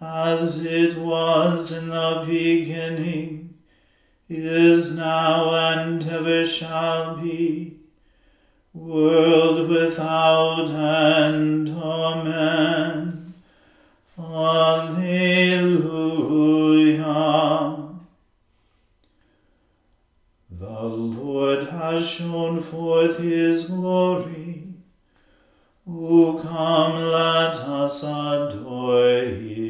as it was in the beginning, is now, and ever shall be, world without end. Amen. Alleluia. The Lord has shown forth his glory. O come, let us adore him.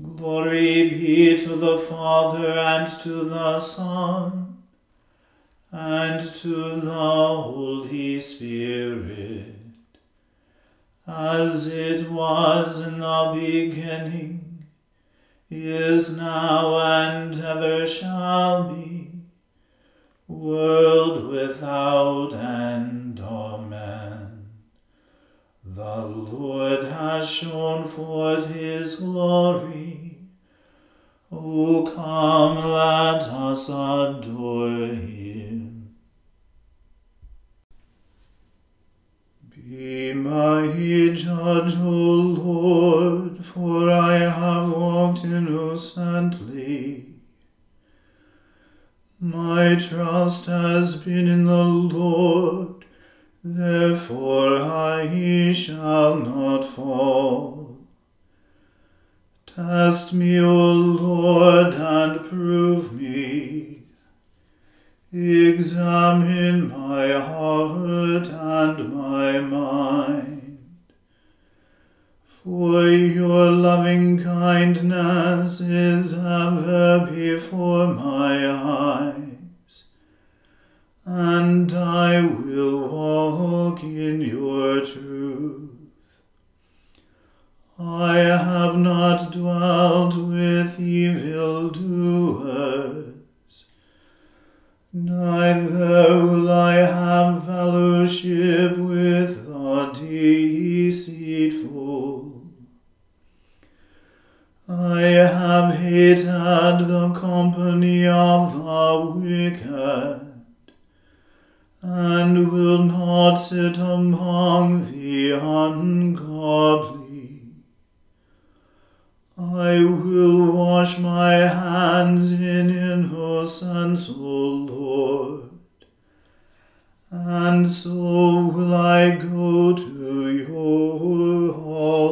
Glory be to the Father, and to the Son, and to the Holy Spirit, as it was in the beginning, is now, and ever shall be world without end. Amen. The Lord has shown forth his glory. O come, let us adore him. Be my judge, O Lord, for I have walked innocently. My trust has been in the Lord, therefore I shall not fall. Test me, O Lord, and prove me. Examine my heart and my mind. For your loving kindness is ever before my eyes, and I will walk in your truth. I have not dwelt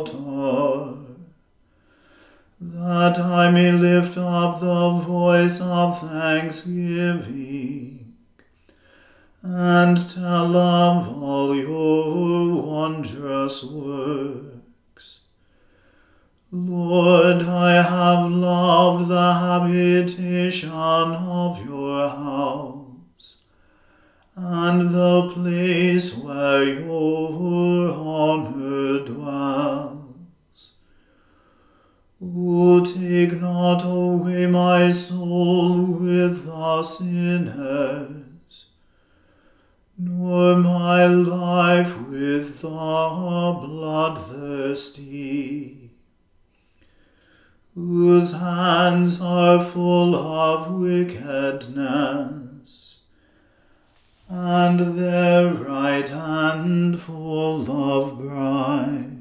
altar, that I may lift up the voice of thanksgiving and tell of all your wondrous works. Lord, I have loved the habitation of your house, and the place where your honor dwells. O take not away my soul with the sinners nor my life with the bloodthirsty, whose hands are full of wickedness, and their right hand full of bribes.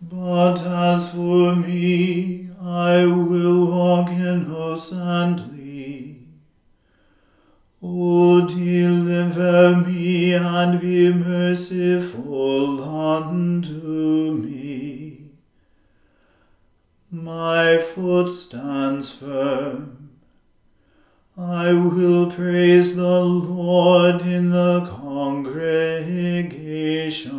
But as for me, I will walk innocently O deliver me and be merciful unto me. My foot stands firm. I will praise the Lord in the congregation.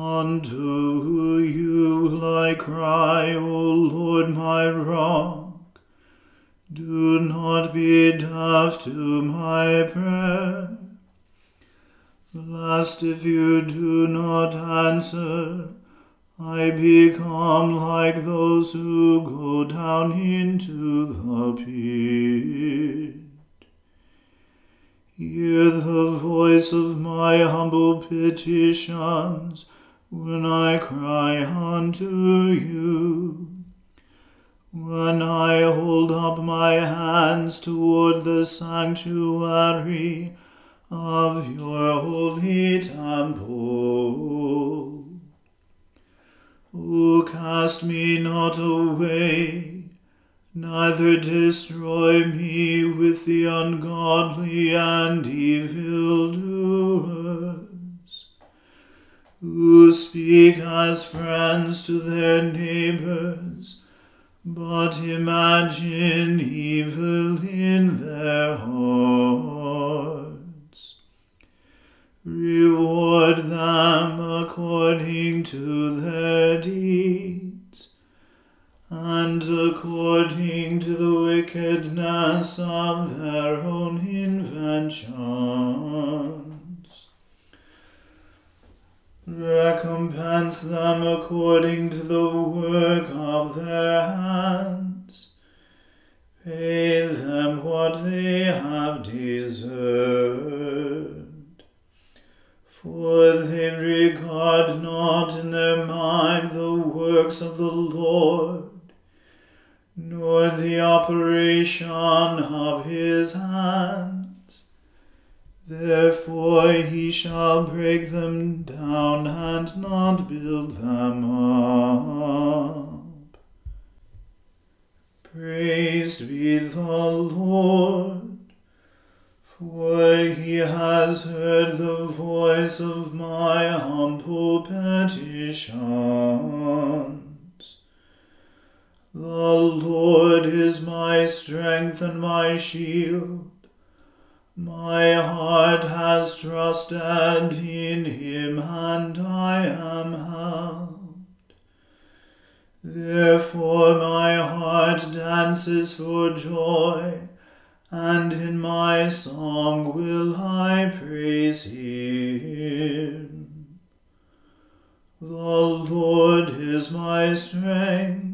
Unto you will I cry, O Lord my rock. Do not be deaf to my prayer. Lest if you do not answer, I become like those who go down into the pit. Hear the voice of my humble petitions when I cry unto you. When I hold up my hands toward the sanctuary of your holy temple. O cast me not away, neither destroy me with the ungodly and evil doers who speak as friends to their neighbors, but imagine evil in their hearts. Reward them according to their deeds, and according to the wickedness of their own invention Recompense them according to the work of their hands. Pay them what they have deserved. For they regard not in their mind the works of the Lord, nor the operation of his hand. Therefore he shall break them down and not build them up. Praised be the Lord, for he has heard the voice of my humble petitions. The Lord is my strength and my shield. My heart has trusted in him, and I am helped. Therefore my heart dances for joy, and in my song will I praise him. The Lord is my strength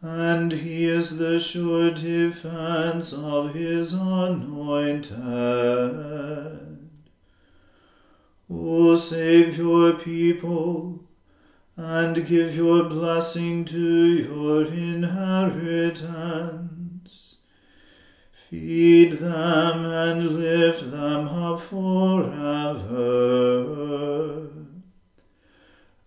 and he is the sure defense of his anointed. O save your people, and give your blessing to your inheritance. Feed them and lift them up forever.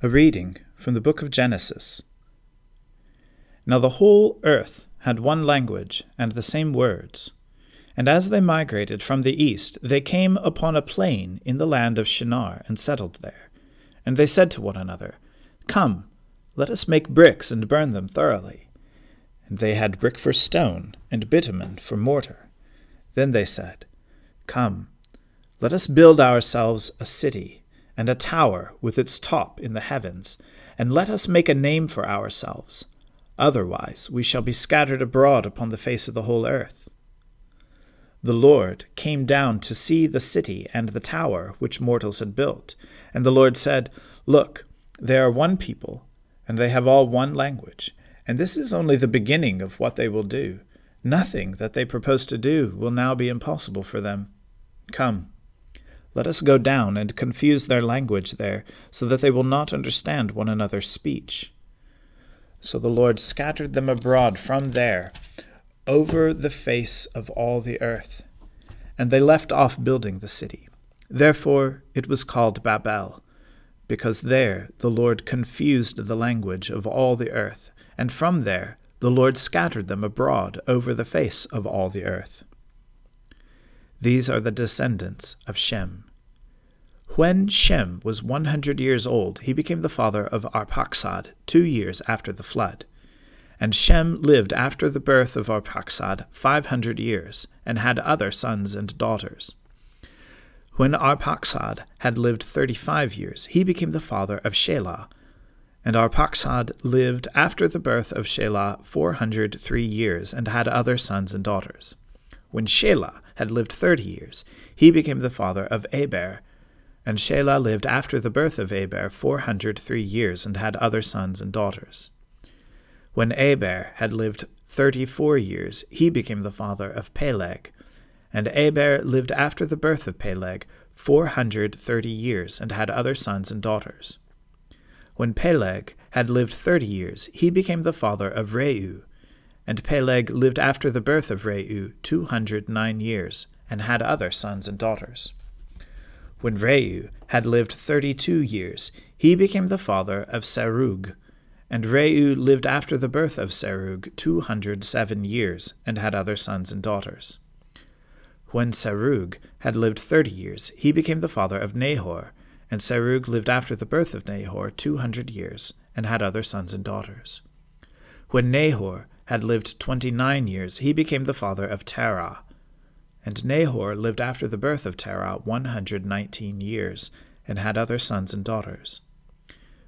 A reading from the book of Genesis. Now the whole earth had one language and the same words. And as they migrated from the east, they came upon a plain in the land of Shinar and settled there. And they said to one another, Come, let us make bricks and burn them thoroughly. And they had brick for stone, and bitumen for mortar. Then they said, Come, let us build ourselves a city and a tower with its top in the heavens, and let us make a name for ourselves. Otherwise we shall be scattered abroad upon the face of the whole earth. The Lord came down to see the city and the tower which mortals had built. And the Lord said, Look, they are one people, and they have all one language. And this is only the beginning of what they will do. Nothing that they propose to do will now be impossible for them. Come, let us go down and confuse their language there, so that they will not understand one another's speech. So the Lord scattered them abroad from there, over the face of all the earth. And they left off building the city. Therefore it was called Babel, because there the Lord confused the language of all the earth, and from there the Lord scattered them abroad over the face of all the earth. These are the descendants of Shem. When Shem was 100 years old, he became the father of Arphaxad two years after the flood. And Shem lived after the birth of Arphaxad 500 years, and had other sons and daughters. When Arphaxad had lived 35 years, he became the father of Shelah. And Arphaxad lived after the birth of Shelah 403 years, and had other sons and daughters. When Shelah had lived thirty years, he became the father of Eber. And Shelah lived after the birth of Eber four hundred three years, and had other sons and daughters. When Eber had lived thirty four years, he became the father of Peleg. And Eber lived after the birth of Peleg four hundred thirty years, and had other sons and daughters. When Peleg had lived thirty years, he became the father of Reu. And Peleg lived after the birth of Reu two hundred nine years, and had other sons and daughters. When Reu had lived thirty two years, he became the father of Serug. And Reu lived after the birth of Serug two hundred seven years, and had other sons and daughters. When Serug had lived thirty years, he became the father of Nahor. And Serug lived after the birth of Nahor two hundred years, and had other sons and daughters. When Nahor had lived twenty nine years, he became the father of Terah. And Nahor lived after the birth of Terah one hundred nineteen years, and had other sons and daughters.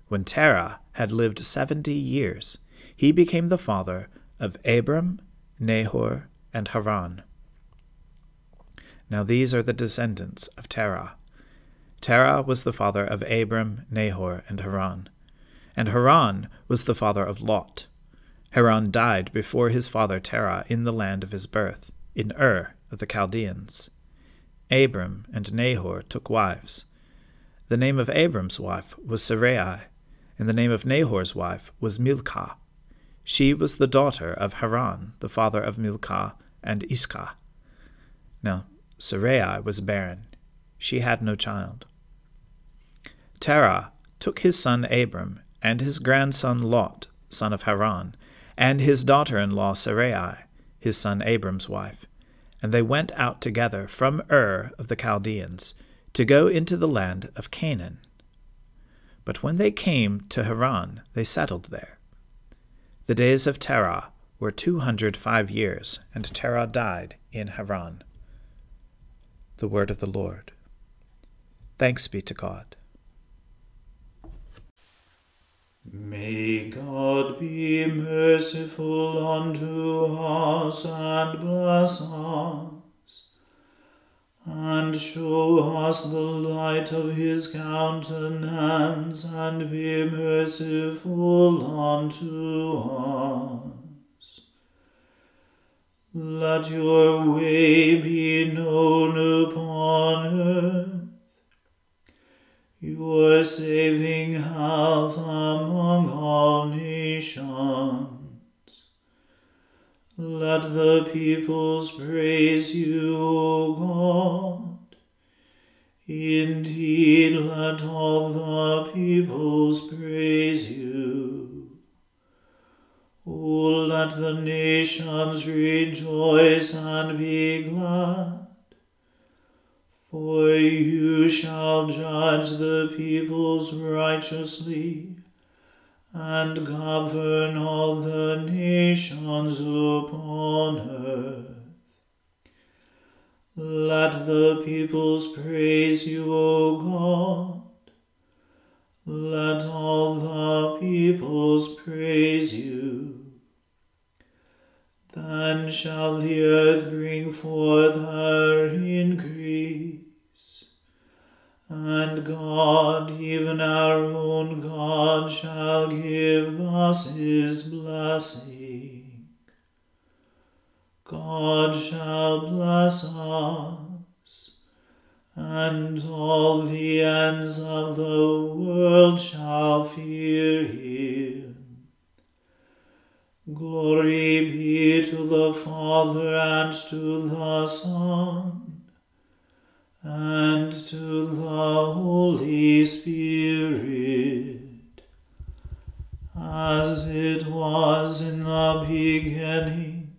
When Terah had lived seventy years, he became the father of Abram, Nahor, and Haran. Now these are the descendants of Terah. Terah was the father of Abram, Nahor, and Haran. And Haran was the father of Lot. Haran died before his father Terah in the land of his birth, in Ur of the Chaldeans. Abram and Nahor took wives. The name of Abram's wife was Sarai, and the name of Nahor's wife was Milcah. She was the daughter of Haran, the father of Milcah and Iscah. Now Sarai was barren; she had no child. Terah took his son Abram and his grandson Lot, son of Haran, and his daughter in law Sarai, his son Abram's wife. And they went out together from Ur of the Chaldeans to go into the land of Canaan. But when they came to Haran, they settled there. The days of Terah were two hundred five years, and Terah died in Haran. The word of the Lord. Thanks be to God. May God be merciful unto us and bless us, and show us the light of his countenance, and be merciful unto us. Let your way be known upon earth your saving health among all nations. Let the peoples praise you, O God. Indeed, let all the peoples praise you. O let the nations rejoice and be glad. For you shall judge the peoples righteously, and govern all the nations upon earth. Let the peoples praise you, O God. Let all the peoples praise you. Then shall the earth bring forth her increase and God, even our own God, shall give us his blessing. God shall bless us, and all the ends of the world shall fear him. Glory be to the Father and to the Son and to the Holy Spirit, as it was in the beginning,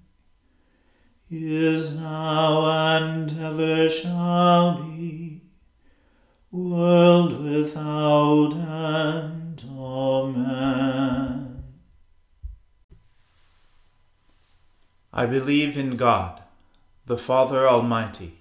is now, and ever shall be, world without end. Amen. I believe in God, the Father Almighty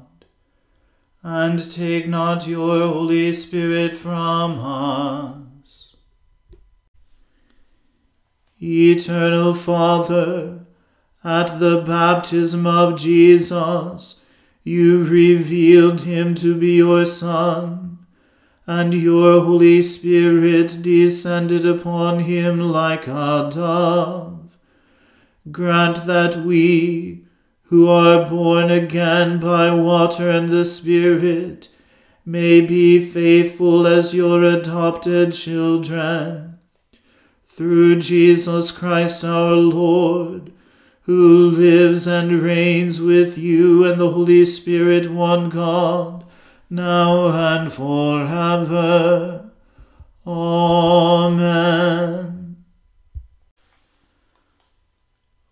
and take not your Holy Spirit from us. Eternal Father, at the baptism of Jesus, you revealed him to be your Son, and your Holy Spirit descended upon him like a dove. Grant that we, who are born again by water and the Spirit, may be faithful as your adopted children. Through Jesus Christ our Lord, who lives and reigns with you and the Holy Spirit, one God, now and forever. Amen.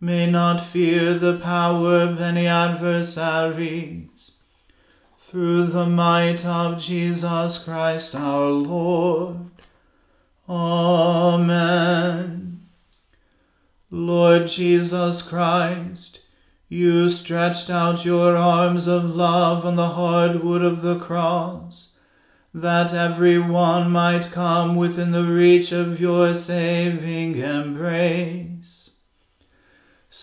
may not fear the power of any adversaries. Through the might of Jesus Christ our Lord. Amen. Lord Jesus Christ, you stretched out your arms of love on the hard wood of the cross, that every one might come within the reach of your saving embrace.